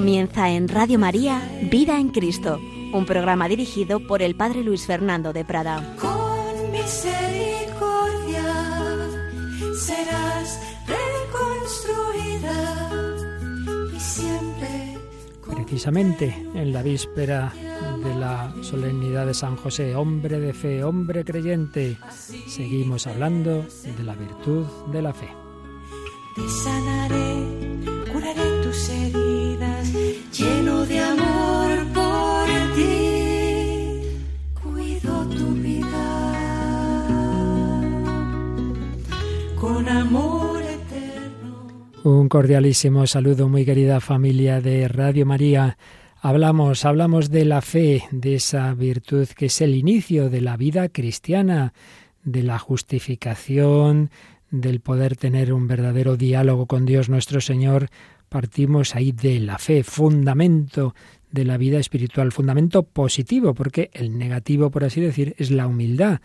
Comienza en Radio María Vida en Cristo, un programa dirigido por el Padre Luis Fernando de Prada. Con misericordia serás reconstruida y siempre. Precisamente en la víspera de la solemnidad de San José, hombre de fe, hombre creyente, seguimos hablando de la virtud de la fe. Te sanaré, cordialísimo saludo, muy querida familia de Radio María. Hablamos, hablamos de la fe, de esa virtud que es el inicio de la vida cristiana, de la justificación, del poder tener un verdadero diálogo con Dios nuestro Señor. Partimos ahí de la fe, fundamento de la vida espiritual, fundamento positivo, porque el negativo, por así decir, es la humildad.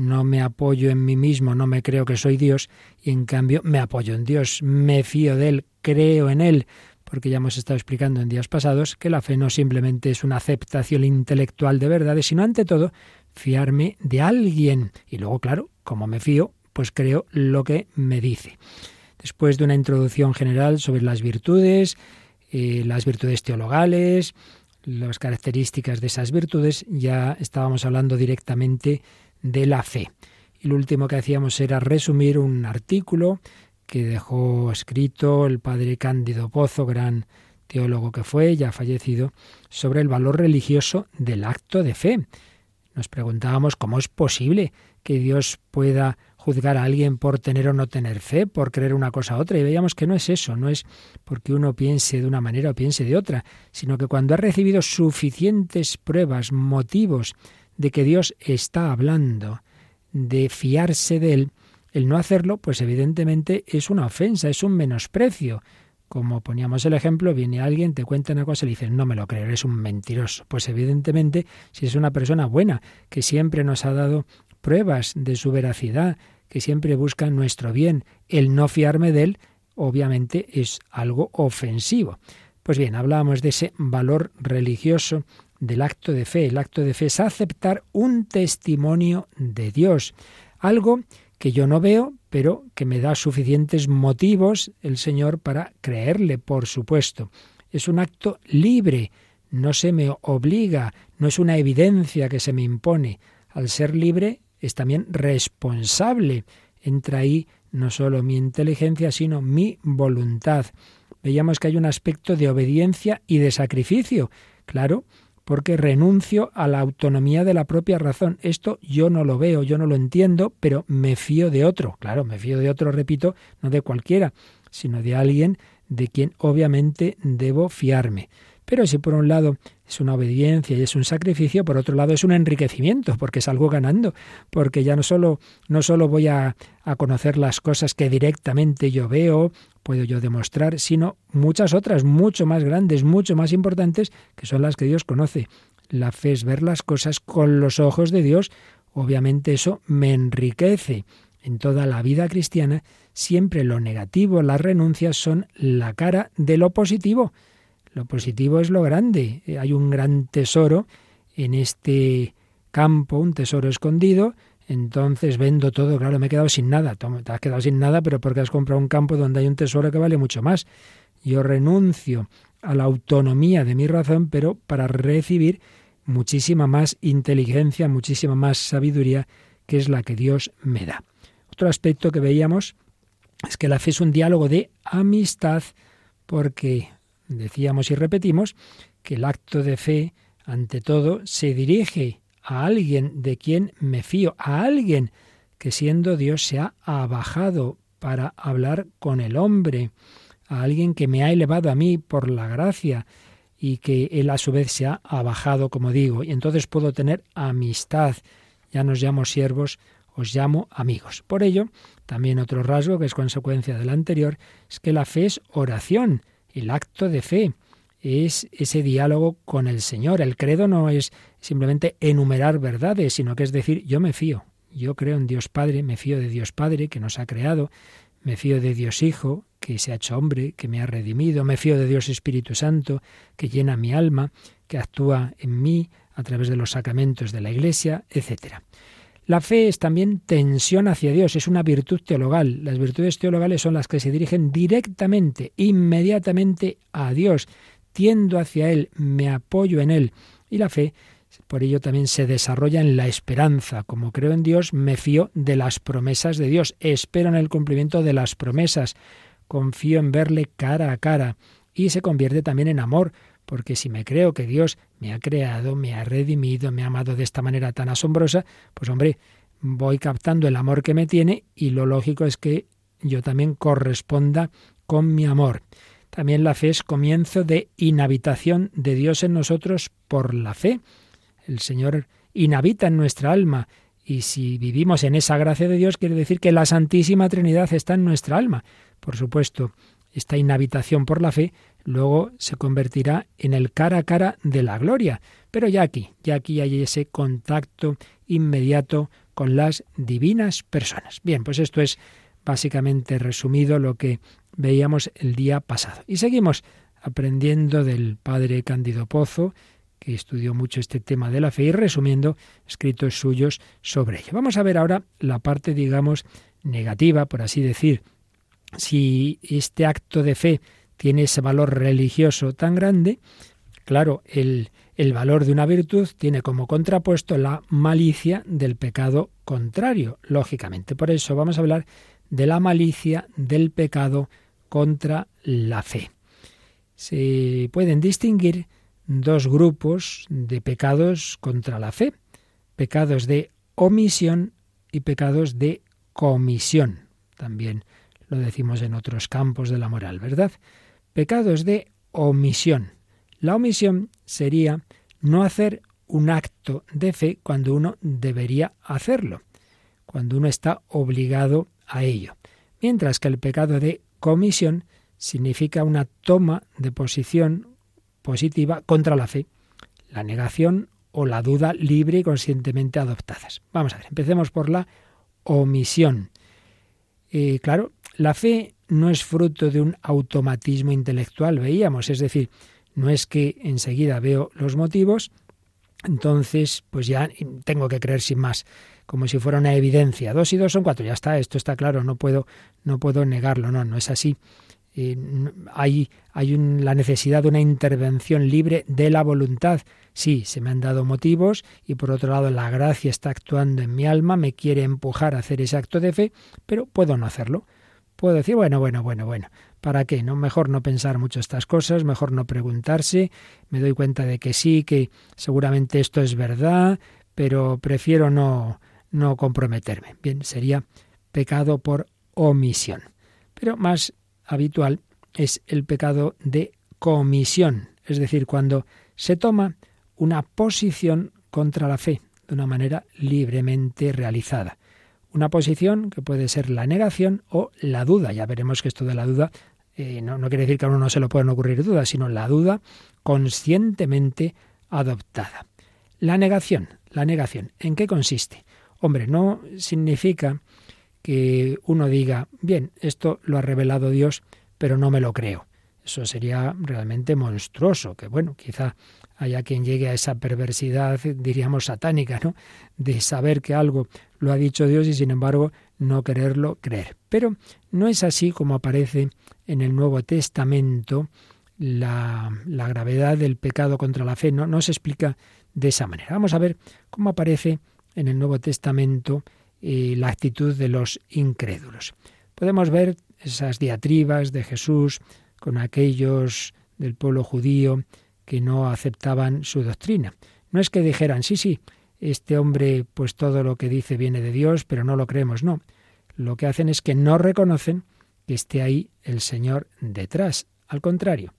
No me apoyo en mí mismo, no me creo que soy Dios, y en cambio me apoyo en Dios, me fío de Él, creo en Él, porque ya hemos estado explicando en días pasados que la fe no simplemente es una aceptación intelectual de verdades, sino ante todo fiarme de alguien. Y luego, claro, como me fío, pues creo lo que me dice. Después de una introducción general sobre las virtudes, eh, las virtudes teologales, las características de esas virtudes, ya estábamos hablando directamente de la fe. Y lo último que hacíamos era resumir un artículo que dejó escrito el padre Cándido Pozo, gran teólogo que fue, ya fallecido, sobre el valor religioso del acto de fe. Nos preguntábamos cómo es posible que Dios pueda juzgar a alguien por tener o no tener fe, por creer una cosa u otra, y veíamos que no es eso, no es porque uno piense de una manera o piense de otra, sino que cuando ha recibido suficientes pruebas, motivos de que Dios está hablando, de fiarse de Él, el no hacerlo, pues evidentemente es una ofensa, es un menosprecio. Como poníamos el ejemplo, viene alguien, te cuenta una cosa y le dices, no me lo creo, eres un mentiroso. Pues evidentemente, si es una persona buena, que siempre nos ha dado pruebas de su veracidad, que siempre busca nuestro bien, el no fiarme de él, obviamente es algo ofensivo. Pues bien, hablábamos de ese valor religioso del acto de fe. El acto de fe es aceptar un testimonio de Dios, algo que yo no veo, pero que me da suficientes motivos el Señor para creerle, por supuesto. Es un acto libre, no se me obliga, no es una evidencia que se me impone. Al ser libre es también responsable. Entra ahí no solo mi inteligencia, sino mi voluntad. Veíamos que hay un aspecto de obediencia y de sacrificio. Claro, porque renuncio a la autonomía de la propia razón. Esto yo no lo veo, yo no lo entiendo, pero me fío de otro. Claro, me fío de otro, repito, no de cualquiera, sino de alguien de quien obviamente debo fiarme. Pero si por un lado es una obediencia y es un sacrificio, por otro lado es un enriquecimiento, porque salgo ganando, porque ya no solo, no solo voy a, a conocer las cosas que directamente yo veo, puedo yo demostrar, sino muchas otras, mucho más grandes, mucho más importantes, que son las que Dios conoce. La fe es ver las cosas con los ojos de Dios. Obviamente eso me enriquece. En toda la vida cristiana, siempre lo negativo, las renuncias son la cara de lo positivo. Lo positivo es lo grande. Hay un gran tesoro en este campo, un tesoro escondido, entonces vendo todo, claro, me he quedado sin nada. Te has quedado sin nada, pero porque has comprado un campo donde hay un tesoro que vale mucho más. Yo renuncio a la autonomía de mi razón, pero para recibir muchísima más inteligencia, muchísima más sabiduría, que es la que Dios me da. Otro aspecto que veíamos es que la fe es un diálogo de amistad, porque decíamos y repetimos que el acto de fe, ante todo, se dirige a alguien de quien me fío, a alguien que siendo Dios se ha abajado para hablar con el hombre, a alguien que me ha elevado a mí por la gracia y que él a su vez se ha abajado, como digo, y entonces puedo tener amistad. Ya nos llamo siervos, os llamo amigos. Por ello, también otro rasgo que es consecuencia del anterior es que la fe es oración, el acto de fe es ese diálogo con el Señor. El credo no es simplemente enumerar verdades, sino que es decir, yo me fío, yo creo en Dios Padre, me fío de Dios Padre que nos ha creado, me fío de Dios Hijo, que se ha hecho hombre, que me ha redimido, me fío de Dios Espíritu Santo, que llena mi alma, que actúa en mí a través de los sacramentos de la Iglesia, etc. La fe es también tensión hacia Dios, es una virtud teologal. Las virtudes teologales son las que se dirigen directamente, inmediatamente a Dios. Tiendo hacia Él, me apoyo en Él. Y la fe, por ello, también se desarrolla en la esperanza. Como creo en Dios, me fío de las promesas de Dios. Espero en el cumplimiento de las promesas. Confío en verle cara a cara. Y se convierte también en amor, porque si me creo que Dios me ha creado, me ha redimido, me ha amado de esta manera tan asombrosa, pues hombre, voy captando el amor que me tiene y lo lógico es que yo también corresponda con mi amor. También la fe es comienzo de inhabitación de Dios en nosotros por la fe. El Señor inhabita en nuestra alma y si vivimos en esa gracia de Dios quiere decir que la Santísima Trinidad está en nuestra alma. Por supuesto, esta inhabitación por la fe luego se convertirá en el cara a cara de la gloria. Pero ya aquí, ya aquí hay ese contacto inmediato con las divinas personas. Bien, pues esto es básicamente resumido lo que veíamos el día pasado. Y seguimos aprendiendo del padre Cándido Pozo, que estudió mucho este tema de la fe y resumiendo escritos suyos sobre ello. Vamos a ver ahora la parte, digamos, negativa, por así decir. Si este acto de fe tiene ese valor religioso tan grande, claro, el, el valor de una virtud tiene como contrapuesto la malicia del pecado contrario, lógicamente. Por eso vamos a hablar de la malicia del pecado contra la fe. Se pueden distinguir dos grupos de pecados contra la fe, pecados de omisión y pecados de comisión. También lo decimos en otros campos de la moral, ¿verdad? Pecados de omisión. La omisión sería no hacer un acto de fe cuando uno debería hacerlo, cuando uno está obligado a ello. Mientras que el pecado de comisión significa una toma de posición positiva contra la fe, la negación o la duda libre y conscientemente adoptadas. Vamos a ver, empecemos por la omisión. Eh, claro, la fe no es fruto de un automatismo intelectual, veíamos, es decir, no es que enseguida veo los motivos, entonces pues ya tengo que creer sin más, como si fuera una evidencia. Dos y dos son cuatro, ya está, esto está claro, no puedo, no puedo negarlo, no, no es así. Eh, hay hay la necesidad de una intervención libre de la voluntad. Sí, se me han dado motivos y por otro lado la gracia está actuando en mi alma, me quiere empujar a hacer ese acto de fe, pero puedo no hacerlo puedo decir, bueno, bueno, bueno, bueno, ¿para qué? No, mejor no pensar mucho estas cosas, mejor no preguntarse, me doy cuenta de que sí, que seguramente esto es verdad, pero prefiero no, no comprometerme. Bien, sería pecado por omisión. Pero más habitual es el pecado de comisión, es decir, cuando se toma una posición contra la fe de una manera libremente realizada. Una posición que puede ser la negación o la duda. Ya veremos que esto de la duda eh, no, no, quiere decir que a uno no se lo puedan ocurrir dudas, sino la duda conscientemente adoptada. La negación, la negación, ¿en qué consiste? Hombre, no significa que uno diga, bien, esto lo ha revelado Dios, pero no me lo creo. Eso sería realmente monstruoso, que bueno, quizá haya quien llegue a esa perversidad, diríamos, satánica, ¿no? De saber que algo lo ha dicho Dios y sin embargo no quererlo creer. Pero no es así como aparece en el Nuevo Testamento la, gravedad del pecado contra la fe. No, no se explica de esa manera. Vamos a ver cómo aparece en el Nuevo Testamento eh, la actitud de los incrédulos. Podemos ver esas diatribas de Jesús con aquellos del pueblo judío que no aceptaban su doctrina. No es que dijeran, sí, sí, este hombre, pues todo lo que dice viene de Dios, pero no lo creemos, no. Lo que hacen es que no reconocen que esté ahí el Señor detrás. Al contrario,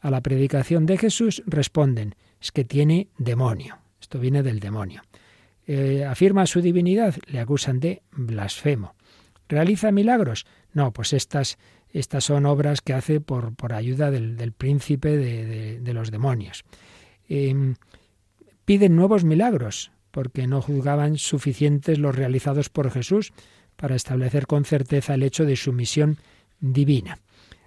a la predicación de Jesús responden, es que tiene demonio. Esto viene del demonio. Eh, afirma su divinidad, le acusan de blasfemo. ¿Realiza milagros? No, pues estas estas son obras que hace por, por ayuda del, príncipe de, los demonios. Em, piden nuevos milagros, porque no juzgaban suficientes los realizados por Jesús para establecer con certeza el hecho de su misión divina.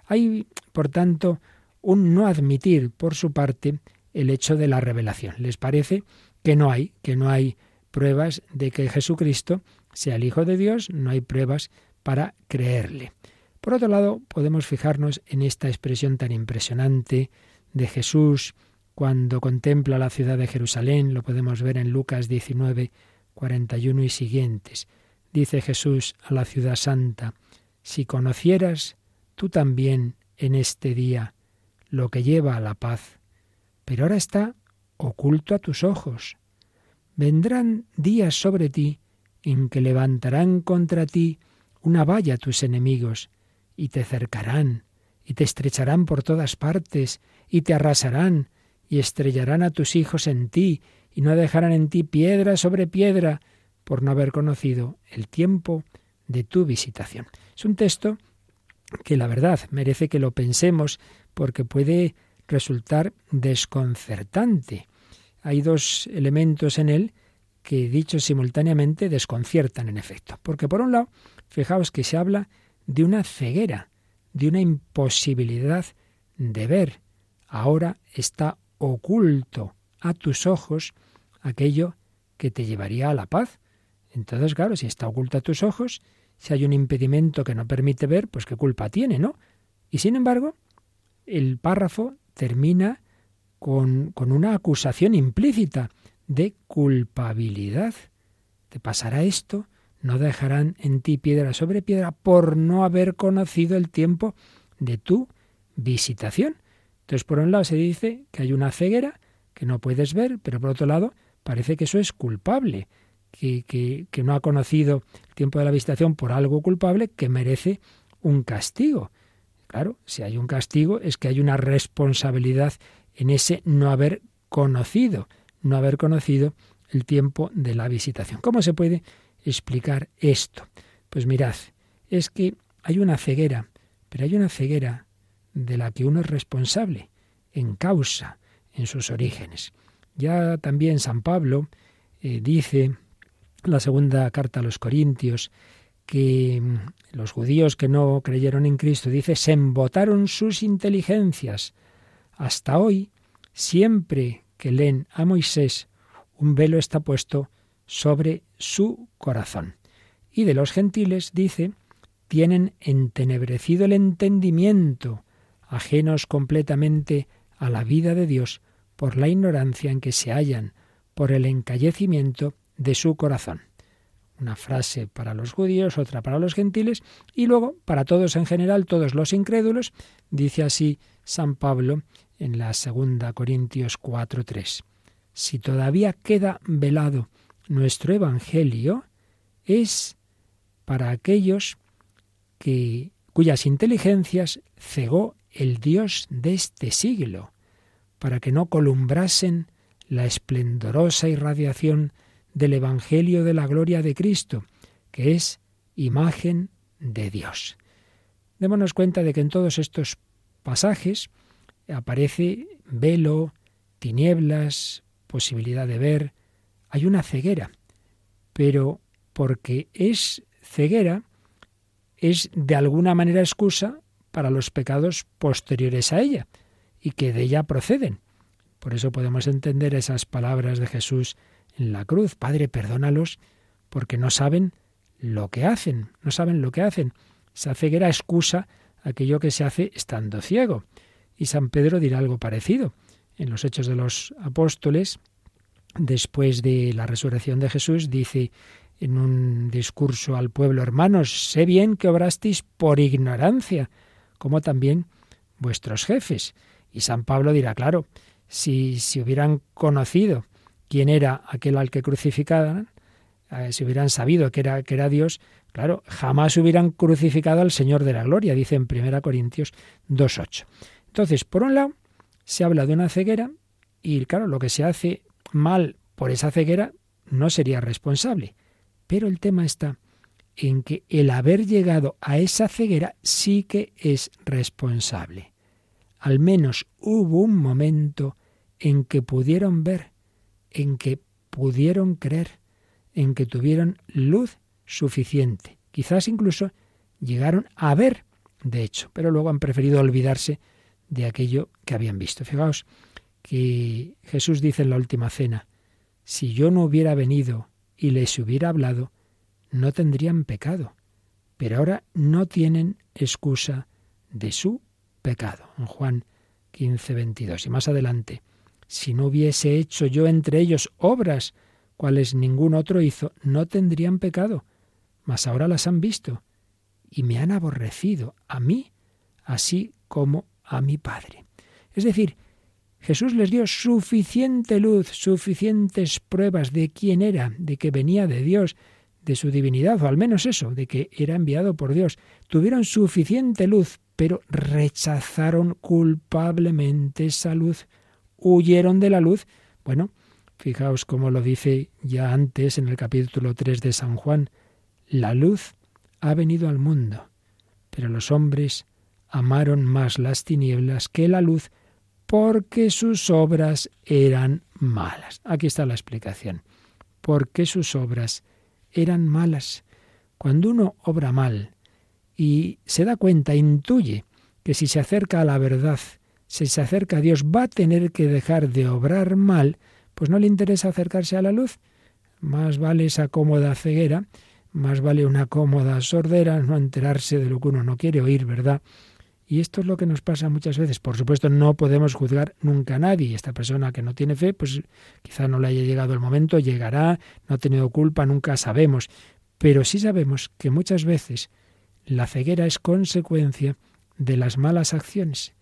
Hay, por tanto, un no admitir por su parte el hecho de la revelación. Les parece que no hay, que no hay pruebas de que Jesucristo sea el Hijo de Dios, no hay pruebas para creerle. Por otro lado, podemos fijarnos en esta expresión tan impresionante de Jesús cuando contempla la ciudad de Jerusalén, lo podemos ver en Lucas 19, 41 y siguientes. Dice Jesús a la ciudad santa, si conocieras tú también en este día lo que lleva a la paz, pero ahora está oculto a tus ojos. Vendrán días sobre ti en que levantarán contra ti una valla tus enemigos, y te cercarán, y te estrecharán por todas partes, y te arrasarán, y estrellarán a tus hijos en ti, y no dejarán en ti piedra sobre piedra, por no haber conocido el tiempo de tu visitación. Es un texto que la verdad merece que lo pensemos porque puede resultar desconcertante. Hay dos elementos en él que, dichos simultáneamente, desconciertan en efecto. Porque por un lado, fijaos que se habla de una ceguera, de una imposibilidad de ver. Ahora está oculto a tus ojos aquello que te llevaría a la paz. Entonces, claro, si está oculto a tus ojos, si hay un impedimento que no permite ver, pues qué culpa tiene, ¿no? Y sin embargo, el párrafo termina con, con una acusación implícita de culpabilidad. ¿Te pasará esto? No dejarán en ti piedra sobre piedra por no haber conocido el tiempo de tu visitación. Entonces, por un lado se dice que hay una ceguera que no puedes ver, pero por otro lado parece que eso es culpable, que, que, que no ha conocido el tiempo de la visitación por algo culpable que merece un castigo. Claro, si hay un castigo es que hay una responsabilidad en ese no haber conocido, no haber conocido el tiempo de la visitación. ¿Cómo se puede explicar esto? Pues mirad, es que hay una ceguera, pero hay una ceguera de la que uno es responsable, en causa, en sus orígenes. Ya también San Pablo eh, dice, la segunda carta a los Corintios, que mm, los judíos que no creyeron en Cristo, dice, se embotaron sus inteligencias. Hasta hoy, siempre que leen a Moisés, un velo está puesto sobre su corazón. Y de los gentiles, dice, tienen entenebrecido el entendimiento, ajenos completamente a la vida de Dios por la ignorancia en que se hallan, por el encallecimiento de su corazón una frase para los judíos, otra para los gentiles, y luego para todos en general, todos los incrédulos, dice así San Pablo en la segunda Corintios 4:3. Si todavía queda velado nuestro evangelio, es para aquellos que cuyas inteligencias cegó el Dios de este siglo, para que no columbrasen la esplendorosa irradiación del Evangelio de la gloria de Cristo, que es imagen de Dios. Démonos cuenta de que en todos estos pasajes aparece velo, tinieblas, posibilidad de ver, hay una ceguera, pero porque es ceguera, es de alguna manera excusa para los pecados posteriores a ella y que de ella proceden. Por eso podemos entender esas palabras de Jesús en la cruz. Padre, perdónalos porque no saben lo que hacen, no saben lo que hacen. Esa ceguera excusa aquello que se hace estando ciego. Y San Pedro dirá algo parecido. En los Hechos de los Apóstoles, después de la resurrección de Jesús, dice en un discurso al pueblo, hermanos, sé bien que obrasteis por ignorancia, como también vuestros jefes. Y San Pablo dirá, claro, si, si hubieran conocido quién era aquel al que crucificaban, eh, si hubieran sabido que era, que era Dios, claro, jamás hubieran crucificado al Señor de la Gloria, dice en 1 Corintios 2.8. Entonces, por un lado, se habla de una ceguera y, claro, lo que se hace mal por esa ceguera no sería responsable. Pero el tema está en que el haber llegado a esa ceguera sí que es responsable. Al menos hubo un momento en que pudieron ver en que pudieron creer, en que tuvieron luz suficiente. Quizás incluso llegaron a ver de hecho, pero luego han preferido olvidarse de aquello que habían visto. Fijaos que Jesús dice en la última cena, si yo no hubiera venido y les hubiera hablado, no tendrían pecado, pero ahora no tienen excusa de su pecado. En Juan 15, 22. Y más adelante, si no hubiese hecho yo entre ellos obras cuales ningún otro hizo, no tendrían pecado, mas ahora las han visto y me han aborrecido a mí, así como a mi Padre. Es decir, Jesús les dio suficiente luz, suficientes pruebas de quién era, de que venía de Dios, de su divinidad, o al menos eso, de que era enviado por Dios. Tuvieron suficiente luz, pero rechazaron culpablemente esa luz, huyeron de la luz. Bueno, fijaos cómo lo dice ya antes en el capítulo 3 de San Juan, la luz ha venido al mundo, pero los hombres amaron más las tinieblas que la luz porque sus obras eran malas. Aquí está la explicación. Porque sus obras eran malas. Cuando uno obra mal y se da cuenta, intuye que si se acerca a la verdad, si se acerca a Dios, va a tener que dejar de obrar mal, pues no le interesa acercarse a la luz. Más vale esa cómoda ceguera, más vale una cómoda sordera, no enterarse de lo que uno no quiere oír, ¿verdad? Y esto es lo que nos pasa muchas veces. Por supuesto, no podemos juzgar nunca a nadie. Esta persona que no tiene fe, pues quizá no le haya llegado el momento, llegará, no ha tenido culpa, nunca sabemos. Pero sí sabemos que muchas veces la ceguera es consecuencia de las malas acciones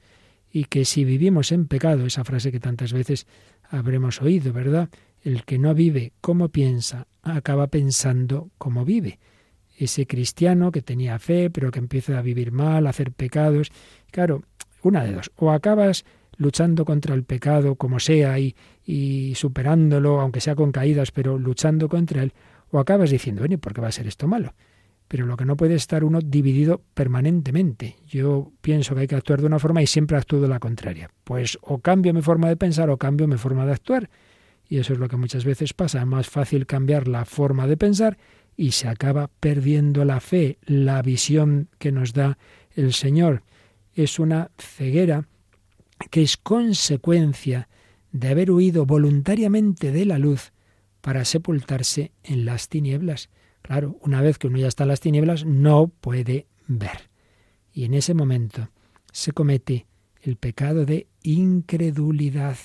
y que si vivimos en pecado, esa frase que tantas veces habremos oído, ¿verdad? El que no vive como piensa, acaba pensando como vive ese cristiano que tenía fe, pero que empieza a vivir mal, a hacer pecados. Claro, una de dos. O acabas luchando contra el pecado como sea y, y superándolo, aunque sea con caídas, pero luchando contra él, o acabas diciendo, bueno, ¿por qué va a ser esto malo? Pero lo que no puede estar uno dividido permanentemente. Yo pienso que hay que actuar de una forma y siempre actúo de la contraria. Pues o cambio mi forma de pensar o cambio mi forma de actuar. Y eso es lo que muchas veces pasa. Es más fácil cambiar la forma de pensar y se acaba perdiendo la fe, la visión que nos da el Señor. Es una ceguera que es consecuencia de haber huido voluntariamente de la luz para sepultarse en las tinieblas. Claro, una vez que uno ya está en las tinieblas, no puede ver. Y en ese momento se comete el pecado de incredulidad,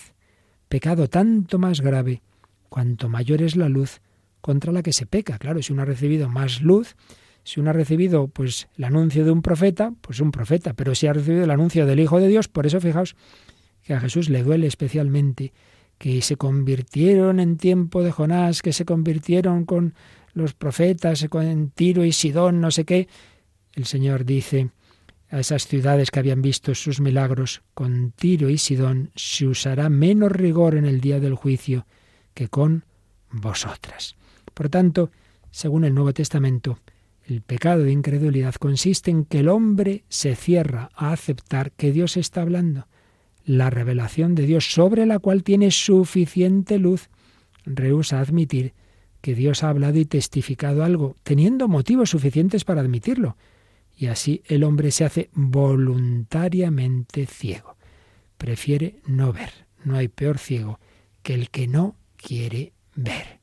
pecado tanto más grave cuanto mayor es la luz contra la que se peca. Claro, si uno ha recibido más luz, si uno ha recibido pues el anuncio de un profeta, pues un profeta, pero si ha recibido el anuncio del Hijo de Dios, por eso fijaos que a Jesús le duele especialmente que se convirtieron en tiempo de Jonás, que se convirtieron con los profetas, con Tiro y Sidón, no sé qué. El Señor dice a esas ciudades que habían visto sus milagros, con Tiro y Sidón se usará menos rigor en el día del juicio que con vosotras. Por tanto, según el Nuevo Testamento, el pecado de incredulidad consiste en que el hombre se cierra a aceptar que Dios está hablando. La revelación de Dios sobre la cual tiene suficiente luz rehúsa admitir que Dios ha hablado y testificado algo, teniendo motivos suficientes para admitirlo. Y así el hombre se hace voluntariamente ciego. Prefiere no ver. No hay peor ciego que el que no quiere ver.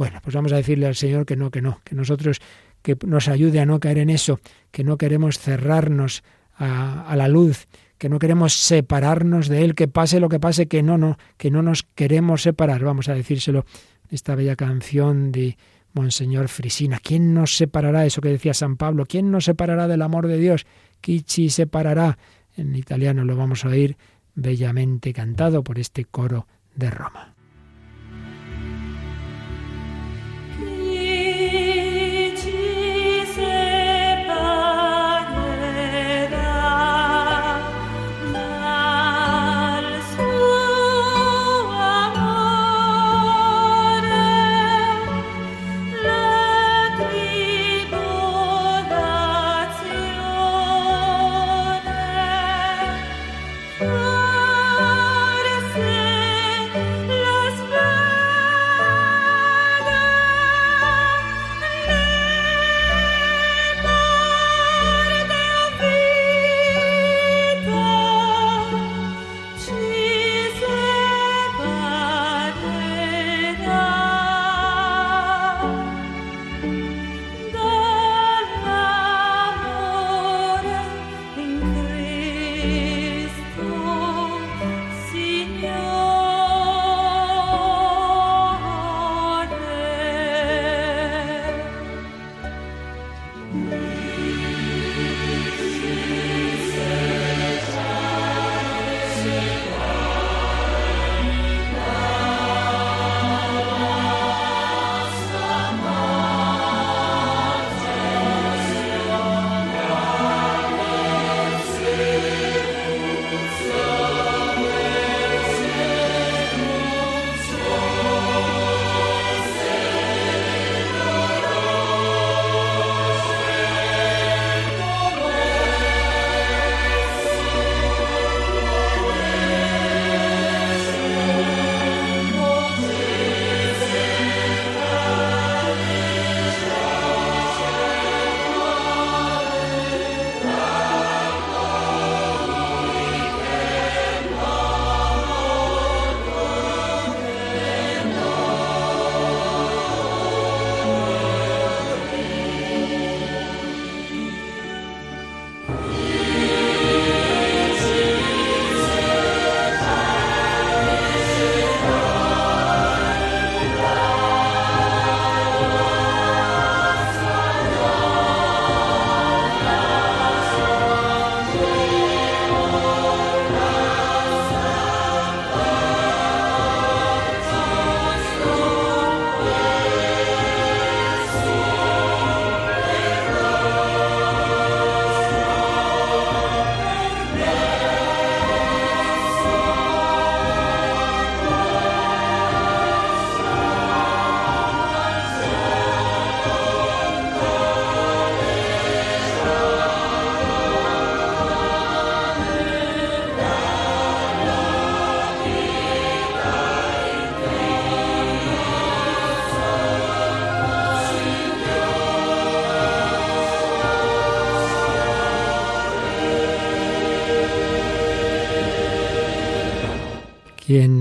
Bueno, pues vamos a decirle al Señor que no, que no, que nosotros, que nos ayude a no caer en eso, que no queremos cerrarnos a, la luz, que no queremos separarnos de Él, que pase lo que pase, que no, no, que no nos queremos separar. Vamos a decírselo esta bella canción de Monseñor Frisina. ¿Quién nos separará? Eso que decía San Pablo. ¿Quién nos separará del amor de Dios? Kichi separará. En italiano lo vamos a oír bellamente cantado por este coro de Roma.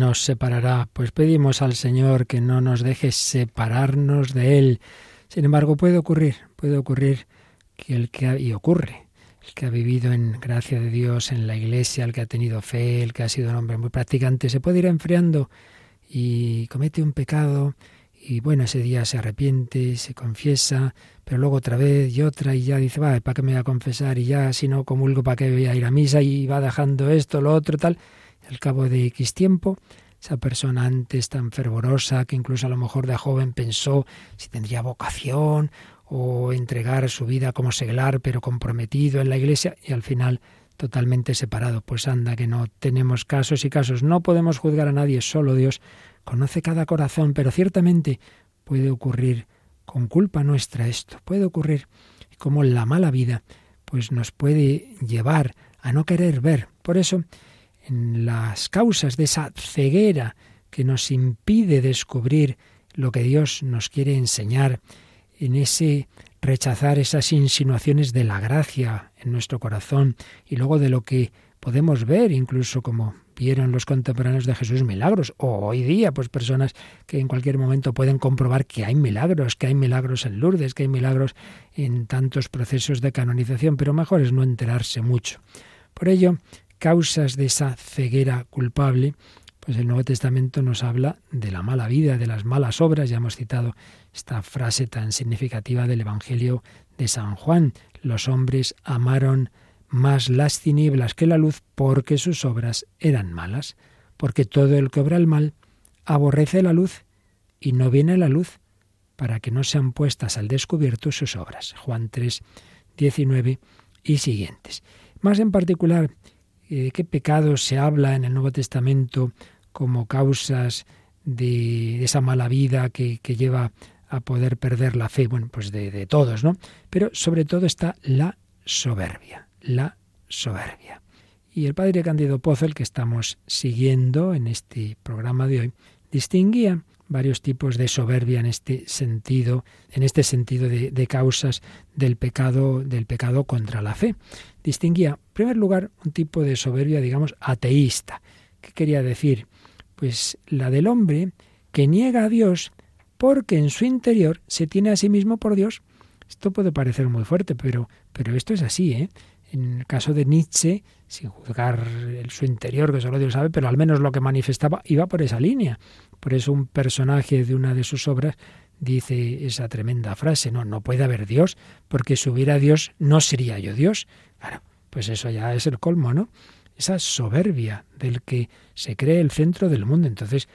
Nos separará? Pues pedimos al Señor que no nos deje separarnos de Él. Sin embargo, puede ocurrir, puede ocurrir que el que y ocurre, el que ha vivido en gracia de Dios en la iglesia, el que ha tenido fe, el que ha sido un hombre muy practicante, se puede ir enfriando y comete un pecado y bueno, ese día se arrepiente, se confiesa, pero luego otra vez y otra y ya dice, va, ¿para qué me voy a confesar? Y ya si no comulgo, ¿para qué voy a ir a misa? Y va dejando esto, lo otro, tal. Al cabo de X tiempo, esa persona antes tan fervorosa, que incluso a lo mejor de joven pensó si tendría vocación o entregar su vida como seglar, pero comprometido en la iglesia, y al final totalmente separado. Pues anda, que no tenemos casos y casos. No podemos juzgar a nadie, solo Dios conoce cada corazón, pero ciertamente puede ocurrir con culpa nuestra esto, puede ocurrir como la mala vida pues nos puede llevar a no querer ver. Por eso, en las causas de esa ceguera que nos impide descubrir lo que Dios nos quiere enseñar, en ese rechazar esas insinuaciones de la gracia en nuestro corazón y luego de lo que podemos ver, incluso como vieron los contemporáneos de Jesús milagros, o hoy día, pues personas que en cualquier momento pueden comprobar que hay milagros, que hay milagros en Lourdes, que hay milagros en tantos procesos de canonización, pero mejor es no enterarse mucho. Por ello, causas de esa ceguera culpable, pues el Nuevo Testamento nos habla de la mala vida, de las malas obras, ya hemos citado esta frase tan significativa del Evangelio de San Juan, los hombres amaron más las tinieblas que la luz porque sus obras eran malas, porque todo el que obra el mal aborrece la luz y no viene la luz para que no sean puestas al descubierto sus obras. Juan 3, 19 y siguientes. Más en particular, ¿de eh, qué pecados se habla en el Nuevo Testamento como causas de esa mala vida que, lleva a poder perder la fe? Bueno, pues de, de todos, ¿no? Pero sobre todo está la soberbia la soberbia. Y el padre Cándido Pozo, el que estamos siguiendo en este programa de hoy, distinguía varios tipos de soberbia en este sentido, en este sentido de, causas del pecado, del pecado contra la fe. Distinguía, en primer lugar, un tipo de soberbia, digamos, ateísta. ¿Qué quería decir? Pues la del hombre que niega a Dios porque en su interior se tiene a sí mismo por Dios. Esto puede parecer muy fuerte, pero, pero esto es así, ¿eh? En el caso de Nietzsche, sin juzgar su interior, que solo Dios sabe, pero al menos lo que manifestaba iba por esa línea. Por eso un personaje de una de sus obras dice esa tremenda frase, no, no puede haber Dios, porque si hubiera Dios no sería yo Dios. Claro, pues eso ya es el colmo, ¿no? Esa soberbia del que se cree el centro del mundo. Entonces,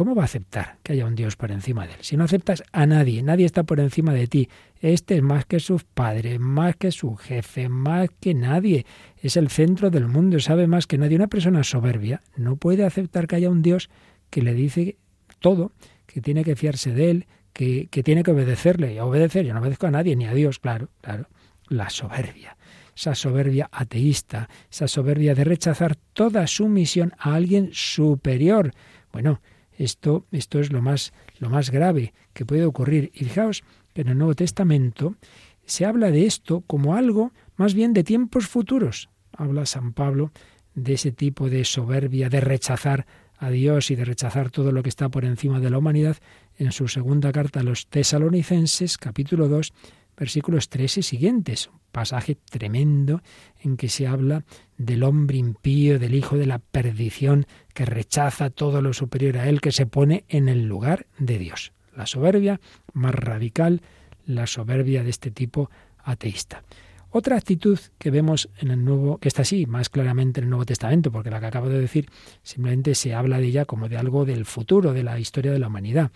¿Cómo va a aceptar que haya un Dios por encima de él? Si no aceptas a nadie, nadie está por encima de ti. Este es más que sus padres, más que su jefe, más que nadie. Es el centro del mundo, sabe más que nadie. Una persona soberbia no puede aceptar que haya un Dios que le dice todo, que tiene que fiarse de él, que, que tiene que obedecerle. Y obedecer, yo no obedezco a nadie, ni a Dios, claro, claro. La soberbia esa soberbia ateísta, esa soberbia de rechazar toda sumisión a alguien superior. Bueno, esto, esto es lo más, lo más grave que puede ocurrir. Y fijaos que en el Nuevo Testamento se habla de esto como algo más bien de tiempos futuros. Habla San Pablo de ese tipo de soberbia, de rechazar a Dios y de rechazar todo lo que está por encima de la humanidad en su segunda carta a los tesalonicenses, capítulo 2, versículos 3 y siguientes pasaje tremendo en que se habla del hombre impío, del hijo de la perdición, que rechaza todo lo superior a él, que se pone en el lugar de Dios. La soberbia más radical, la soberbia de este tipo ateísta. Otra actitud que vemos en el Nuevo, que está así más claramente en el Nuevo Testamento, porque la que acabo de decir simplemente se habla de ella como de algo del futuro, de la historia de la humanidad.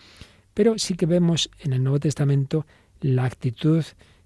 Pero sí que vemos en el Nuevo Testamento la actitud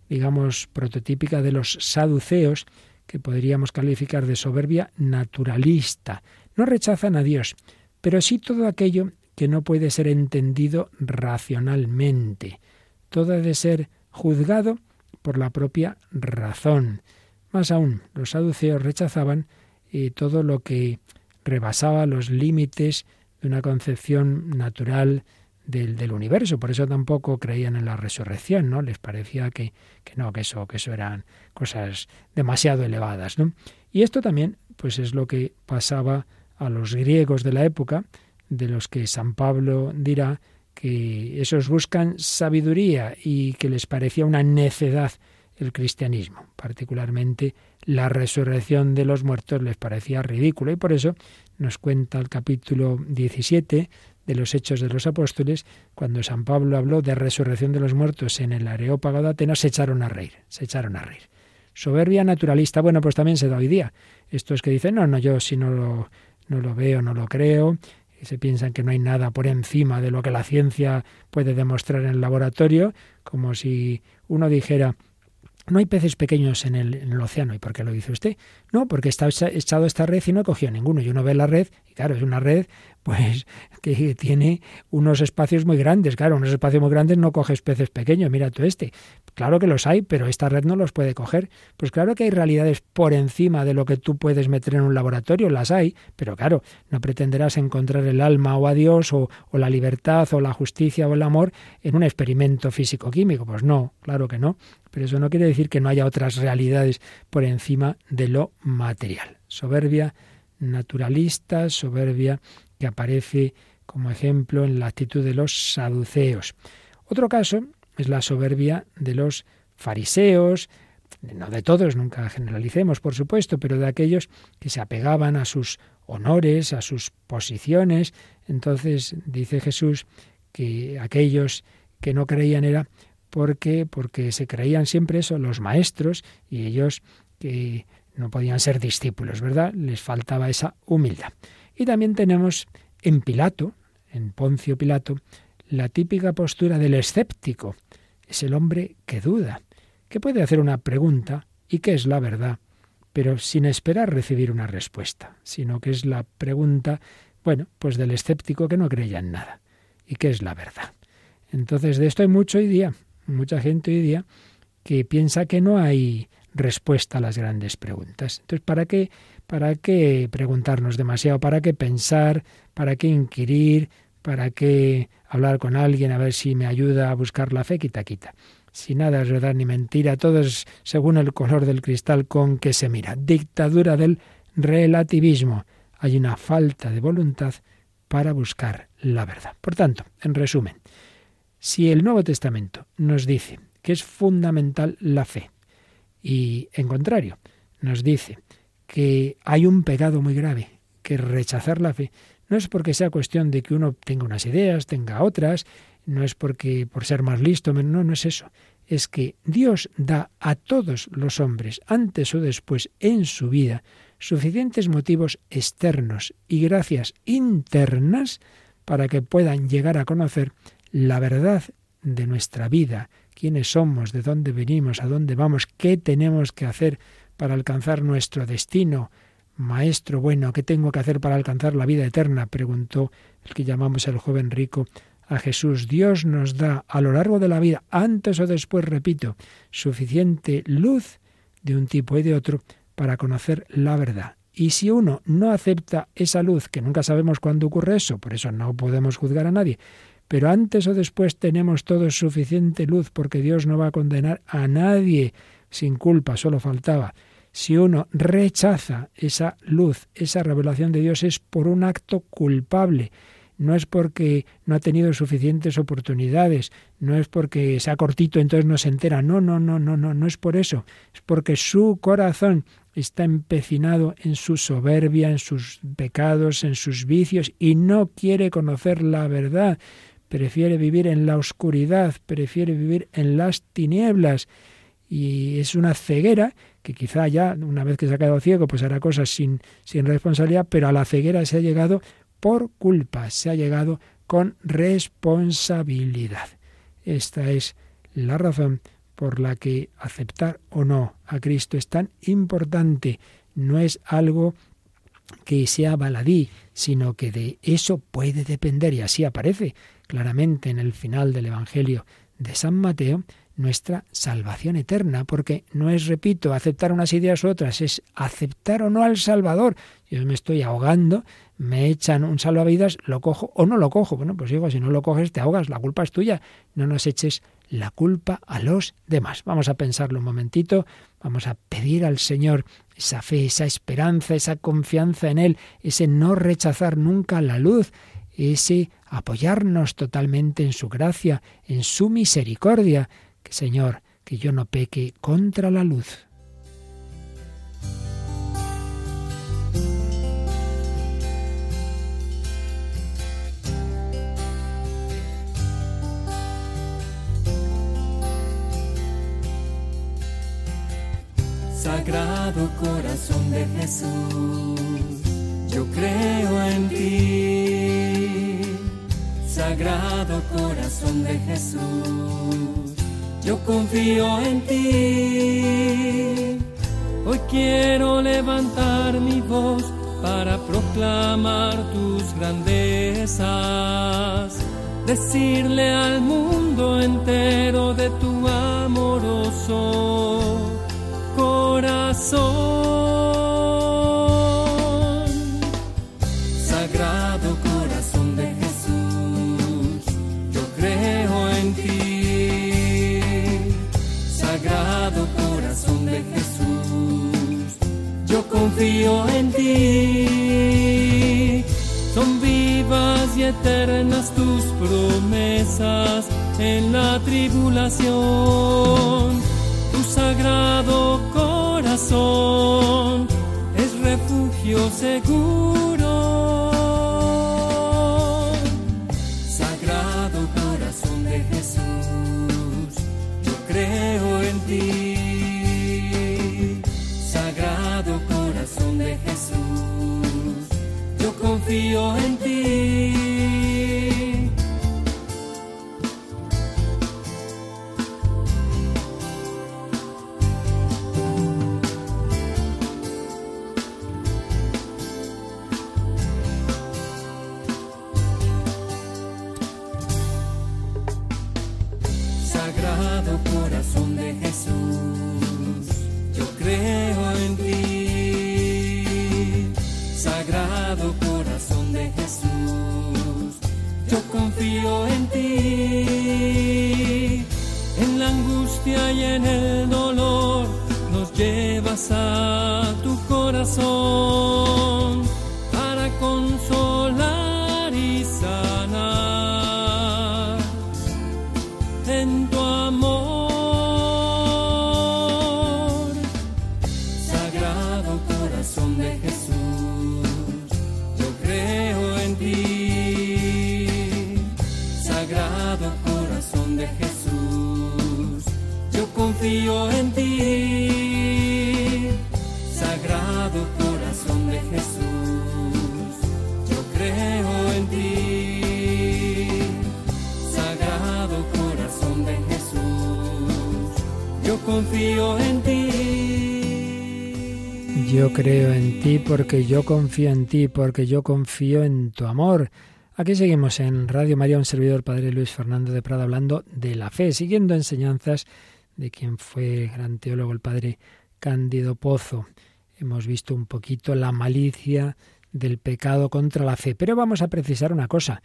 digamos, prototípica de los saduceos, que podríamos calificar de soberbia naturalista. No rechazan a Dios, pero sí todo aquello que no puede ser entendido racionalmente. Todo ha de ser juzgado por la propia razón. Más aún, los saduceos rechazaban eh, todo lo que rebasaba los límites de una concepción natural del, universo. Por eso tampoco creían en la resurrección, ¿no? Les parecía que, que no, que eso, que eso eran cosas demasiado elevadas, ¿no? Y esto también, pues es lo que pasaba a los griegos de la época, de los que San Pablo dirá que esos buscan sabiduría y que les parecía una necedad el cristianismo, particularmente la resurrección de los muertos les parecía ridícula y por eso nos cuenta el capítulo 17 de los Hechos de los Apóstoles, cuando San Pablo habló de resurrección de los muertos en el Areópago de Atenas, se echaron a reír, se echaron a reír. Soberbia naturalista, bueno, pues también se da hoy día. Esto es que dicen, no, no, yo si no lo, no lo veo, no lo creo, y se piensan que no hay nada por encima de lo que la ciencia puede demostrar en el laboratorio, como si uno dijera, no hay peces pequeños en el, océano. ¿Y por qué lo dice usted? No, porque está echado esta red y no he cogido ninguno. Y uno ve la red, y claro, es una red pues que tiene unos espacios muy grandes. Claro, unos espacios muy grandes no coges peces pequeños. Mira tú este. Claro que los hay, pero esta red no los puede coger. Pues claro que hay realidades por encima de lo que tú puedes meter en un laboratorio, las hay, pero claro, no pretenderás encontrar el alma o a Dios o, o la libertad o la justicia o el amor en un experimento físico-químico. Pues no, claro que no. Pero eso no quiere decir que no haya otras realidades por encima de lo material. Soberbia naturalista, soberbia que aparece como ejemplo en la actitud de los saduceos. Otro caso es la soberbia de los fariseos, no de todos, nunca generalicemos, por supuesto, pero de aquellos que se apegaban a sus honores, a sus posiciones. Entonces dice Jesús que aquellos que no creían era porque porque se creían siempre eso los maestros y ellos que no podían ser discípulos, ¿verdad? Les faltaba esa humildad. Y también tenemos en Pilato, en Poncio Pilato, la típica postura del escéptico. Es el hombre que duda, que puede hacer una pregunta y que es la verdad, pero sin esperar recibir una respuesta, sino que es la pregunta, bueno, pues del escéptico que no creía en nada y que es la verdad. Entonces, de esto hay mucho hoy día, mucha gente hoy día que piensa que no hay respuesta a las grandes preguntas. Entonces, ¿para qué, para qué preguntarnos demasiado? ¿Para qué pensar? ¿Para qué inquirir? ¿Para qué hablar con alguien a ver si me ayuda a buscar la fe? Quita, quita. Si nada es verdad ni mentira, todo es según el color del cristal con que se mira. Dictadura del relativismo. Hay una falta de voluntad para buscar la verdad. Por tanto, en resumen, si el Nuevo Testamento nos dice que es fundamental la fe, y en contrario, nos dice que hay un pecado muy grave, que rechazar la fe no es porque sea cuestión de que uno tenga unas ideas, tenga otras, no es porque por ser más listo, no, no es eso. Es que Dios da a todos los hombres, antes o después en su vida, suficientes motivos externos y gracias internas para que puedan llegar a conocer la verdad de nuestra vida, quiénes somos, de dónde venimos, a dónde vamos, qué tenemos que hacer para alcanzar nuestro destino. Maestro bueno, ¿qué tengo que hacer para alcanzar la vida eterna? preguntó el que llamamos el joven rico a Jesús. Dios nos da a lo largo de la vida, antes o después, repito, suficiente luz de un tipo y de otro para conocer la verdad. Y si uno no acepta esa luz, que nunca sabemos cuándo ocurre eso, por eso no podemos juzgar a nadie, pero antes o después tenemos todos suficiente luz porque Dios no va a condenar a nadie sin culpa, solo faltaba. Si uno rechaza esa luz, esa revelación de Dios es por un acto culpable. No es porque no ha tenido suficientes oportunidades, no es porque sea cortito entonces no se entera. No, no, no, no, no, no es por eso. Es porque su corazón está empecinado en su soberbia, en sus pecados, en sus vicios y no quiere conocer la verdad prefiere vivir en la oscuridad, prefiere vivir en las tinieblas. Y es una ceguera que quizá ya, una vez que se ha quedado ciego, pues hará cosas sin, sin responsabilidad, pero a la ceguera se ha llegado por culpa, se ha llegado con responsabilidad. Esta es la razón por la que aceptar o no a Cristo es tan importante. No es algo que sea baladí, sino que de eso puede depender, y así aparece claramente en el final del Evangelio de San Mateo, nuestra salvación eterna, porque no es, repito, aceptar unas ideas u otras, es aceptar o no al Salvador. Yo me estoy ahogando, me echan un salvavidas, lo cojo o no lo cojo. Bueno, pues digo, si no lo coges te ahogas, la culpa es tuya. No nos eches la culpa a los demás. Vamos a pensarlo un momentito, vamos a pedir al Señor esa fe, esa esperanza, esa confianza en Él, ese no rechazar nunca la luz, ese apoyarnos totalmente en su gracia, en su misericordia, Señor, que yo no peque contra la luz. Sagrado corazón de Jesús, yo creo en ti. Sagrado corazón de Jesús, yo confío en ti. Hoy quiero levantar mi voz para proclamar tus grandezas, decirle al mundo entero de tu amoroso corazón. Yo confío en ti. Son vivas y eternas tus promesas en la tribulación tu sagrado corazón es refugio seguro. Sagrado corazón de Jesús, yo creo en ti. Yo porque yo confío en ti, porque yo confío en tu amor. Aquí seguimos en Radio María, un servidor Padre Luis Fernando de Prada, hablando de la fe, siguiendo enseñanzas de quien fue gran teólogo, el Padre Cándido Pozo. Hemos visto un poquito la malicia del pecado contra la fe, pero vamos a precisar una cosa.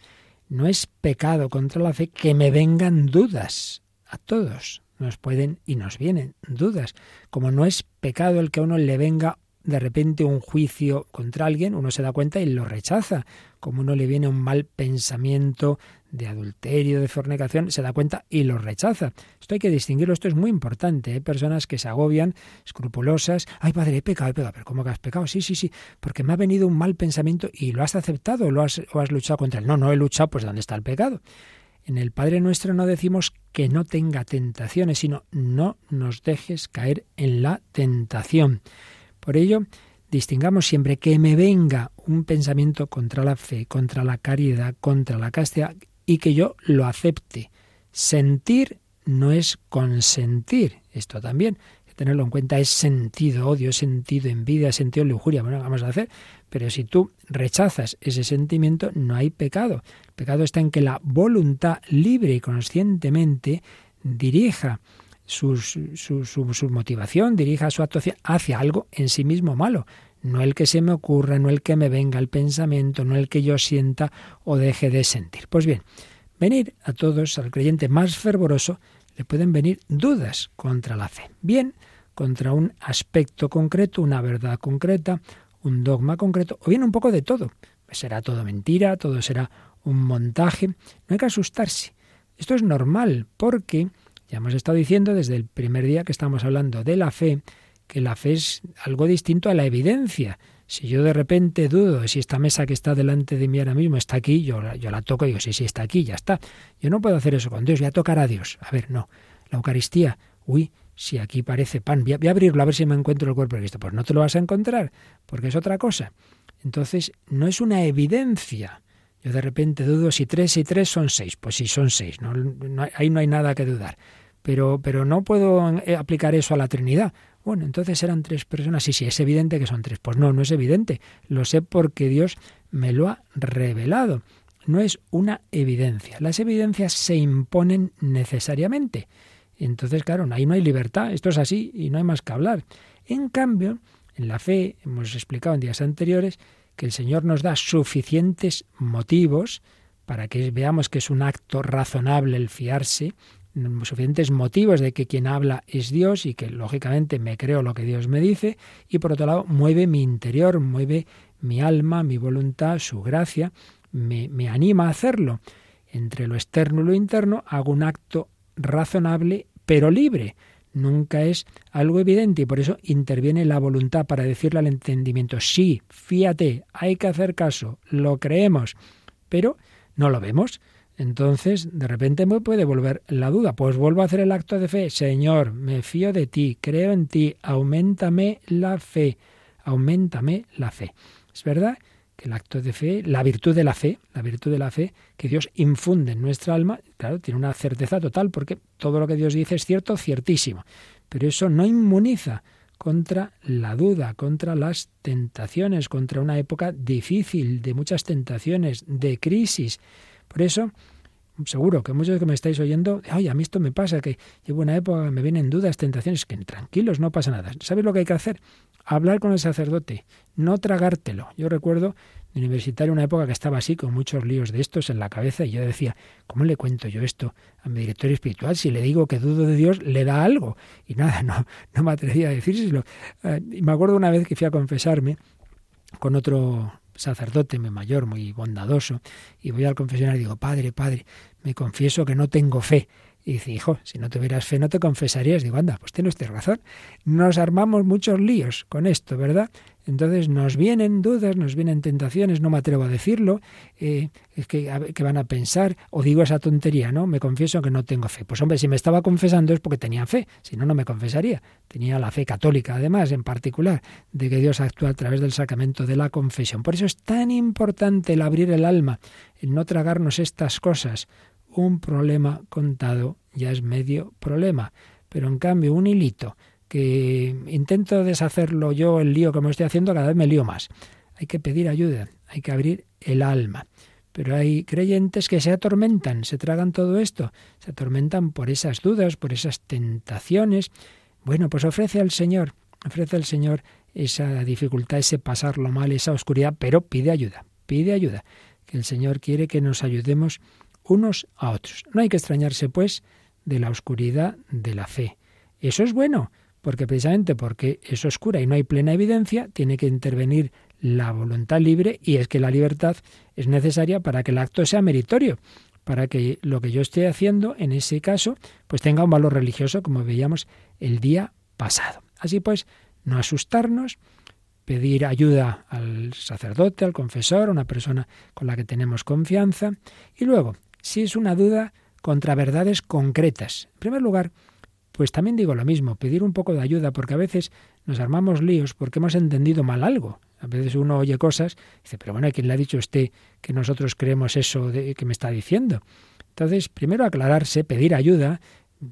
No es pecado contra la fe que me vengan dudas. A todos nos pueden y nos vienen dudas. Como no es pecado el que a uno le venga de repente un juicio contra alguien, uno se da cuenta y lo rechaza. Como uno le viene un mal pensamiento de adulterio, de fornicación, se da cuenta y lo rechaza. Esto hay que distinguirlo, esto es muy importante. Hay personas que se agobian, escrupulosas. Ay, padre, he pecado, he pecado. Pero ¿cómo que has pecado? Sí, sí, sí, porque me ha venido un mal pensamiento y lo has aceptado lo has, o has luchado contra él. No, no he luchado, pues ¿dónde está el pecado? En el Padre Nuestro no decimos que no tenga tentaciones, sino no nos dejes caer en la tentación. Por ello, distingamos siempre que me venga un pensamiento contra la fe, contra la caridad, contra la castidad, y que yo lo acepte. Sentir no es consentir. Esto también, hay que tenerlo en cuenta, es sentido odio, es sentido envidia, sentido lujuria. Bueno, vamos a hacer, pero si tú rechazas ese sentimiento, no hay pecado. El pecado está en que la voluntad libre y conscientemente dirija su, motivación, dirija su actuación hacia algo en sí mismo malo. No el que se me ocurra, no el que me venga el pensamiento, no el que yo sienta o deje de sentir. Pues bien, venir a todos, al creyente más fervoroso, le pueden venir dudas contra la fe. Bien, contra un aspecto concreto, una verdad concreta, un dogma concreto, o bien un poco de todo. Será todo mentira, todo será un montaje. No hay que asustarse. Esto es normal, porque ya hemos estado diciendo desde el primer día que estamos hablando de la fe, que la fe es algo distinto a la evidencia. Si yo de repente dudo si esta mesa que está delante de mí ahora mismo está aquí, yo, yo la toco y digo, sí, sí, está aquí, ya está. Yo no puedo hacer eso con Dios, voy a tocar a Dios. A ver, no. La Eucaristía, uy, si aquí parece pan, voy a, abrirlo a ver si me encuentro el cuerpo de Cristo. Pues no te lo vas a encontrar, porque es otra cosa. Entonces, no es una evidencia. Yo de repente dudo si tres y tres son seis. Pues sí, son seis. No, ahí no hay nada que dudar. Pero, pero no puedo eh, aplicar eso a la Trinidad. Bueno, entonces eran tres personas. Sí, sí, es evidente que son tres. Pues no, no es evidente. Lo sé porque Dios me lo ha revelado. No es una evidencia. Las evidencias se imponen necesariamente. Entonces, claro, ahí no hay libertad, esto es así y no hay más que hablar. En cambio, en la fe, hemos explicado en días anteriores, que el Señor nos da suficientes motivos para que veamos que es un acto razonable el fiarse, suficientes motivos de que quien habla es Dios y que lógicamente me creo lo que Dios me dice, y por otro lado mueve mi interior, mueve mi alma, mi voluntad, su gracia, me, me anima a hacerlo. Entre lo externo y lo interno hago un acto razonable pero libre. Nunca es algo evidente y por eso interviene la voluntad para decirle al entendimiento, sí, fíjate, hay que hacer caso, lo creemos, pero no lo vemos. Entonces, de repente me puede volver la duda. Pues vuelvo a hacer el acto de fe. Señor, me fío de ti, creo en ti, aumentame la fe, aumentame la fe. Es verdad que el acto de fe, la virtud de la fe, la virtud de la fe que Dios infunde en nuestra alma, claro, tiene una certeza total, porque todo lo que Dios dice es cierto, ciertísimo. Pero eso no inmuniza contra la duda, contra las tentaciones, contra una época difícil, de muchas tentaciones, de crisis. Por eso, seguro que muchos que me estáis oyendo, ay, a mí esto me pasa, que llevo una época, me vienen dudas, tentaciones, que tranquilos, no pasa nada. ¿Sabes lo que hay que hacer? hablar con el sacerdote, no tragártelo. Yo recuerdo de universitario una época que estaba así, con muchos líos de estos en la cabeza, y yo decía, ¿cómo le cuento yo esto a mi director espiritual? Si le digo que dudo de Dios, le da algo. Y nada, no, no me atrevía a decírselo. Eh, y me acuerdo una vez que fui a confesarme con otro sacerdote muy mayor, muy bondadoso, y voy al confesionario y digo, Padre, Padre, me confieso que no tengo fe. Y dice, hijo, si no tuvieras fe no te confesarías. Digo, anda, pues tiene usted razón. Nos armamos muchos líos con esto, ¿verdad? Entonces nos vienen dudas, nos vienen tentaciones, no me atrevo a decirlo, eh, es que, van a pensar, o digo esa tontería, ¿no? Me confieso que no tengo fe. Pues hombre, si me estaba confesando es porque tenía fe, si no, no me confesaría. Tenía la fe católica, además, en particular, de que Dios actúa a través del sacramento de la confesión. Por eso es tan importante el abrir el alma, el no tragarnos estas cosas, un problema contado ya es medio problema. Pero en cambio, un hilito que intento deshacerlo yo, el lío que me estoy haciendo, cada vez me lío más. Hay que pedir ayuda, hay que abrir el alma. Pero hay creyentes que se atormentan, se tragan todo esto, se atormentan por esas dudas, por esas tentaciones. Bueno, pues ofrece al Señor, ofrece al Señor esa dificultad, ese pasarlo mal, esa oscuridad, pero pide ayuda, pide ayuda, que el Señor quiere que nos ayudemos unos a otros. No hay que extrañarse, pues, de la oscuridad de la fe. Eso es bueno, porque precisamente porque es oscura y no hay plena evidencia, tiene que intervenir la voluntad libre y es que la libertad es necesaria para que el acto sea meritorio, para que lo que yo esté haciendo en ese caso pues tenga un valor religioso como veíamos el día pasado. Así pues, no asustarnos, pedir ayuda al sacerdote, al confesor, a una persona con la que tenemos confianza y luego si es una duda contra verdades concretas. En primer lugar, pues también digo lo mismo, pedir un poco de ayuda, porque a veces nos armamos líos porque hemos entendido mal algo. A veces uno oye cosas y dice, pero bueno, ¿quién le ha dicho a usted que nosotros creemos eso de, que me está diciendo? Entonces, primero aclararse, pedir ayuda.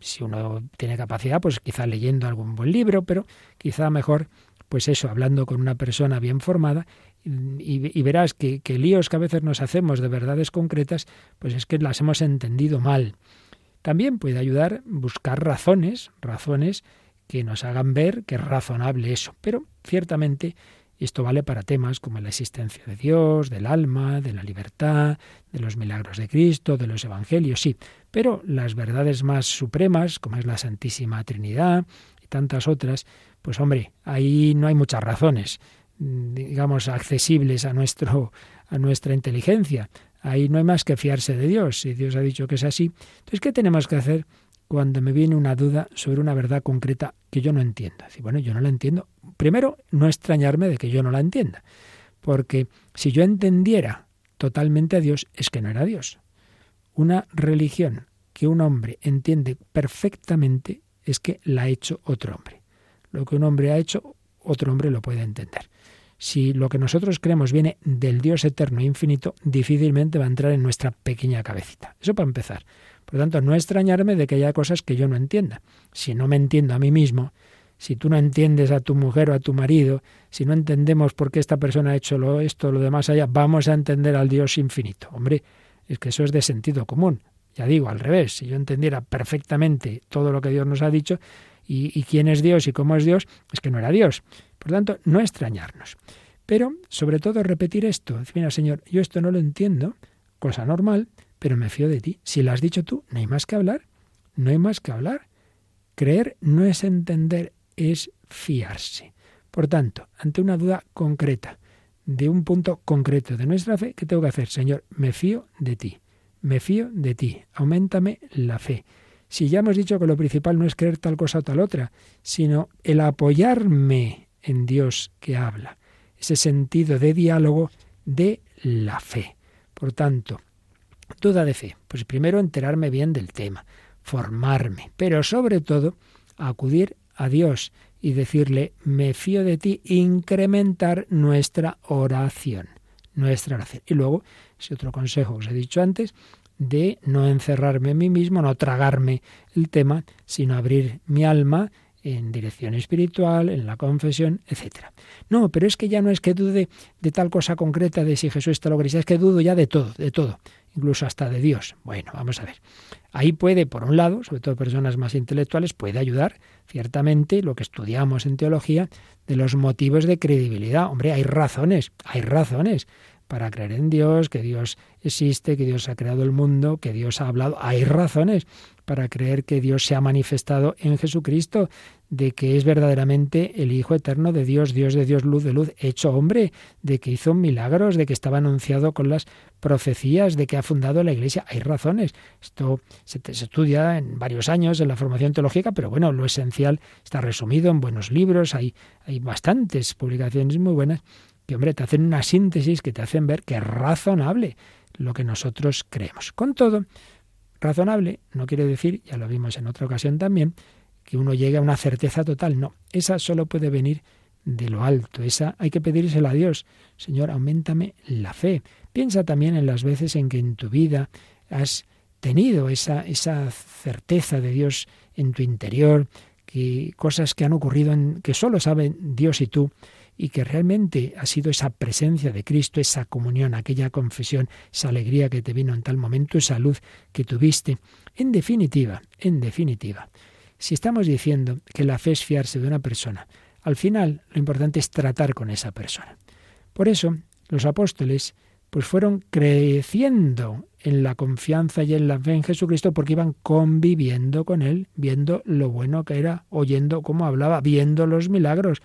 Si uno tiene capacidad, pues quizá leyendo algún buen libro, pero quizá mejor, pues eso, hablando con una persona bien formada y, verás que, que, líos que a veces nos hacemos de verdades concretas, pues es que las hemos entendido mal. También puede ayudar buscar razones, razones que nos hagan ver que es razonable eso. Pero ciertamente esto vale para temas como la existencia de Dios, del alma, de la libertad, de los milagros de Cristo, de los evangelios, sí. Pero las verdades más supremas, como es la Santísima Trinidad, tantas otras, pues hombre, ahí no hay muchas razones, digamos, accesibles a, nuestro, a nuestra inteligencia. Ahí no hay más que fiarse de Dios. Si Dios ha dicho que es así, entonces, ¿qué tenemos que hacer cuando me viene una duda sobre una verdad concreta que yo no entiendo? Decir, bueno, yo no la entiendo. Primero, no extrañarme de que yo no la entienda. Porque si yo entendiera totalmente a Dios, es que no era Dios. Una religión que un hombre entiende perfectamente es que la ha hecho otro hombre. Lo que un hombre ha hecho, otro hombre lo puede entender. Si lo que nosotros creemos viene del Dios eterno e infinito, difícilmente va a entrar en nuestra pequeña cabecita. Eso para empezar. Por lo tanto, no extrañarme de que haya cosas que yo no entienda. Si no me entiendo a mí mismo, si tú no entiendes a tu mujer o a tu marido, si no entendemos por qué esta persona ha hecho lo, esto, lo demás allá, vamos a entender al Dios infinito. Hombre, es que eso es de sentido común. Ya digo, al revés, si yo entendiera perfectamente todo lo que Dios nos ha dicho y, quién es Dios y cómo es Dios, es que no era Dios. Por tanto, no extrañarnos. Pero, sobre todo, repetir esto. Mira, Señor, yo esto no lo entiendo, cosa normal, pero me fío de ti. Si lo has dicho tú, no hay más que hablar. No hay más que hablar. Creer no es entender, es fiarse. Por tanto, ante una duda concreta, de un punto concreto de nuestra fe, ¿qué tengo que hacer? Señor, me fío de ti. Me fío de ti. Aumentame la fe. Si ya hemos dicho que lo principal no es creer tal cosa o tal otra, sino el apoyarme en Dios que habla, ese sentido de diálogo de la fe. Por tanto, duda de fe, pues primero enterarme bien del tema, formarme, pero sobre todo acudir a Dios y decirle, me fío de ti, incrementar nuestra oración, nuestra oración. Y luego, ese otro consejo que os he dicho antes, de no encerrarme en mí mismo, no tragarme el tema, sino abrir mi alma en dirección espiritual, en la confesión, etcétera. No, pero es que ya no es que dude de tal cosa concreta de si Jesús está lo que es que dudo ya de todo, de todo, incluso hasta de Dios. Bueno, vamos a ver. Ahí puede, por un lado, sobre todo personas más intelectuales, puede ayudar ciertamente lo que estudiamos en teología de los motivos de credibilidad. Hombre, hay razones, hay razones para creer en Dios, que Dios existe, que Dios ha creado el mundo, que Dios ha hablado. Hay razones para creer que Dios se ha manifestado en Jesucristo, de que es verdaderamente el Hijo eterno de Dios, Dios de Dios, luz de luz, hecho hombre, de que hizo milagros, de que estaba anunciado con las profecías, de que ha fundado la Iglesia. Hay razones. Esto se, estudia en varios años en la formación teológica, pero bueno, lo esencial está resumido en buenos libros, hay, hay bastantes publicaciones muy buenas que, hombre, te hacen una síntesis que te hacen ver que es razonable lo que nosotros creemos. Con todo, razonable no quiere decir, ya lo vimos en otra ocasión también, que uno llegue a una certeza total. No, esa solo puede venir de lo alto. Esa hay que pedírsela a Dios. Señor, aumentame la fe. Piensa también en las veces en que en tu vida has tenido esa, esa certeza de Dios en tu interior, que cosas que han ocurrido en, que solo saben Dios y tú, y que realmente ha sido esa presencia de Cristo, esa comunión, aquella confesión, esa alegría que te vino en tal momento, esa luz que tuviste. En definitiva, en definitiva, si estamos diciendo que la fe es fiarse de una persona, al final lo importante es tratar con esa persona. Por eso, los apóstoles pues fueron creciendo en la confianza y en la fe en Jesucristo porque iban conviviendo con Él, viendo lo bueno que era, oyendo cómo hablaba, viendo los milagros.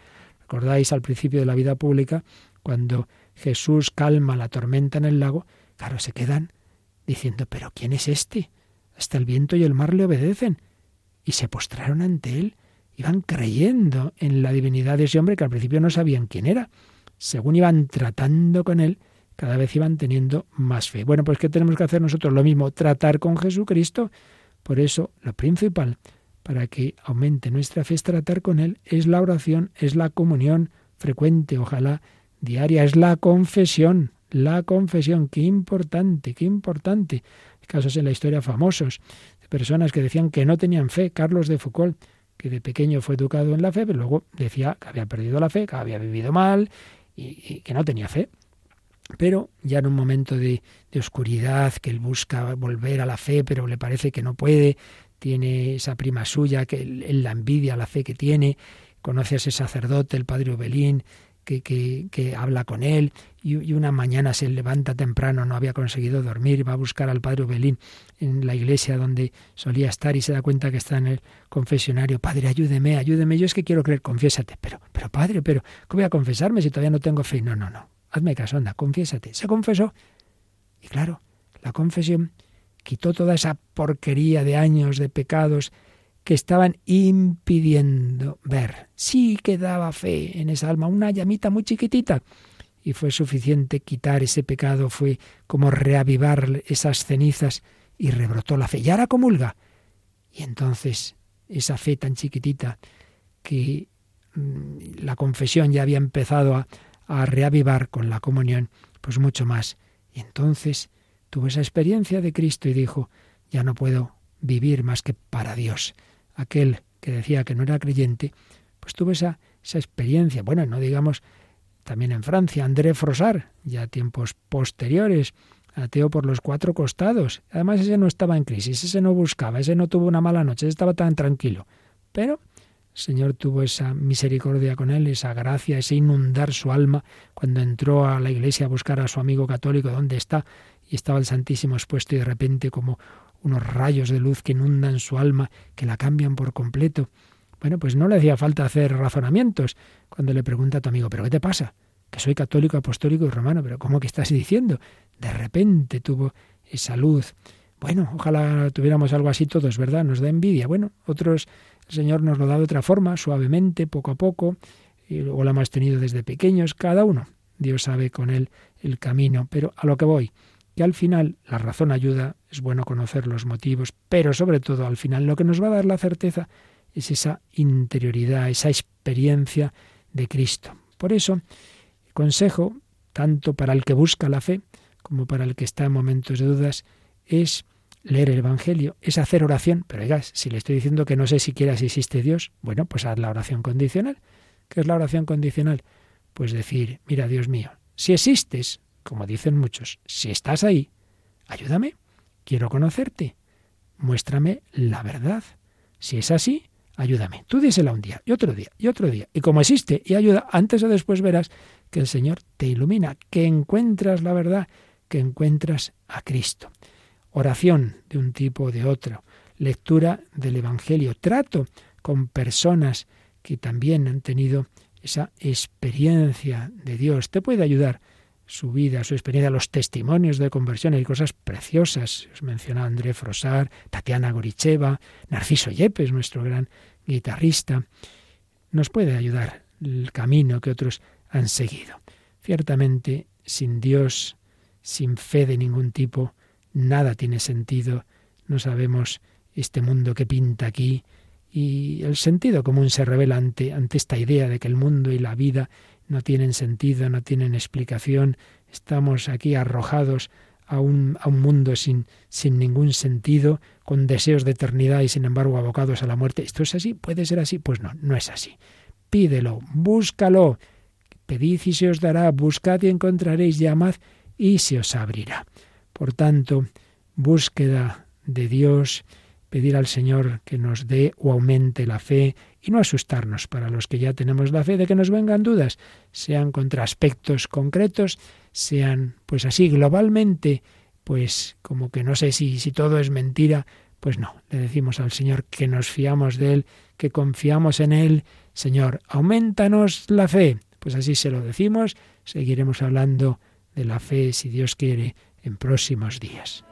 ¿Recordáis al principio de la vida pública, cuando Jesús calma la tormenta en el lago? Claro, se quedan diciendo, pero ¿quién es este? Hasta el viento y el mar le obedecen. Y se postraron ante él. Iban creyendo en la divinidad de ese hombre que al principio no sabían quién era. Según iban tratando con él, cada vez iban teniendo más fe. Bueno, pues ¿qué tenemos que hacer nosotros? Lo mismo, tratar con Jesucristo. Por eso, lo principal para que aumente nuestra fe es tratar con Él, es la oración, es la comunión frecuente, ojalá diaria, es la confesión, la confesión, qué importante, qué importante. Hay casos en la historia famosos de personas que decían que no tenían fe, Carlos de Foucault, que de pequeño fue educado en la fe, pero luego decía que había perdido la fe, que había vivido mal y, que no tenía fe. Pero ya en un momento de, de, oscuridad, que él busca volver a la fe, pero le parece que no puede, tiene esa prima suya, que él, la envidia, la fe que tiene, conoce a ese sacerdote, el padre Obelín, que, que, habla con él y, una mañana se levanta temprano, no había conseguido dormir, va a buscar al padre Belín en la iglesia donde solía estar y se da cuenta que está en el confesionario. Padre, ayúdeme, ayúdeme, yo es que quiero creer, confiésate. Pero, pero padre, pero, ¿cómo voy a confesarme si todavía no tengo fe? No, no, no, hazme caso, anda, confiésate. Se confesó. Y claro, la confesión quitó toda esa porquería de años de pecados que estaban impidiendo ver. Sí quedaba fe en esa alma, una llamita muy chiquitita. Y fue suficiente quitar ese pecado, fue como reavivar esas cenizas y rebrotó la fe. Y ahora comulga. Y entonces esa fe tan chiquitita que mm, la confesión ya había empezado a, a reavivar con la comunión, pues mucho más. Y entonces tuvo esa experiencia de Cristo y dijo, ya no puedo vivir más que para Dios aquel que decía que no era creyente, pues tuvo esa, esa experiencia. Bueno, no digamos también en Francia, André Frosar, ya tiempos posteriores, ateo por los cuatro costados. Además, ese no estaba en crisis, ese no buscaba, ese no tuvo una mala noche, ese estaba tan tranquilo. Pero el Señor tuvo esa misericordia con él, esa gracia, ese inundar su alma cuando entró a la iglesia a buscar a su amigo católico, ¿dónde está? Y estaba el Santísimo expuesto y de repente como unos rayos de luz que inundan su alma, que la cambian por completo. Bueno, pues no le hacía falta hacer razonamientos cuando le pregunta a tu amigo, ¿pero qué te pasa? Que soy católico, apostólico y romano, pero ¿cómo que estás diciendo? De repente tuvo esa luz. Bueno, ojalá tuviéramos algo así todos, ¿verdad? Nos da envidia. Bueno, otros, el Señor nos lo da de otra forma, suavemente, poco a poco, o lo hemos tenido desde pequeños, cada uno. Dios sabe con él el camino, pero a lo que voy, que al final la razón ayuda, es bueno conocer los motivos, pero sobre todo al final lo que nos va a dar la certeza es esa interioridad, esa experiencia de Cristo. Por eso, el consejo, tanto para el que busca la fe como para el que está en momentos de dudas, es leer el Evangelio, es hacer oración. Pero oigas, si le estoy diciendo que no sé siquiera si existe Dios, bueno, pues haz la oración condicional. ¿Qué es la oración condicional? Pues decir, mira, Dios mío, si existes, como dicen muchos, si estás ahí, ayúdame, quiero conocerte, muéstrame la verdad. Si es así, ayúdame. Tú dísela un día y otro día y otro día. Y como existe y ayuda, antes o después verás que el Señor te ilumina, que encuentras la verdad, que encuentras a Cristo. Oración de un tipo o de otro, lectura del Evangelio, trato con personas que también han tenido esa experiencia de Dios. Te puede ayudar su vida, su experiencia, los testimonios de conversión. Hay cosas preciosas. Os mencionaba André Frosar, Tatiana Goricheva, Narciso Yepes, nuestro gran guitarrista. Nos puede ayudar el camino que otros han seguido. Ciertamente, sin Dios, sin fe de ningún tipo, nada tiene sentido. No sabemos este mundo que pinta aquí. Y el sentido común se revela ante esta idea de que el mundo y la vida no tienen sentido, no tienen explicación, estamos aquí arrojados a un, a un mundo sin, sin ningún sentido, con deseos de eternidad y sin embargo abocados a la muerte. ¿Esto es así? ¿Puede ser así? Pues no, no es así. Pídelo, búscalo, pedid y se os dará, buscad y encontraréis, llamad y se os abrirá. Por tanto, búsqueda de Dios, pedir al Señor que nos dé o aumente la fe y no asustarnos para los que ya tenemos la fe de que nos vengan dudas, sean contra aspectos concretos, sean pues así globalmente, pues como que no sé si, si todo es mentira, pues no, le decimos al Señor que nos fiamos de Él, que confiamos en Él, Señor, aumentanos la fe. Pues así se lo decimos, seguiremos hablando de la fe, si Dios quiere, en próximos días.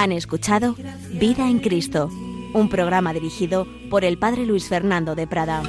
Han escuchado Vida en Cristo, un programa dirigido por el Padre Luis Fernando de Prada.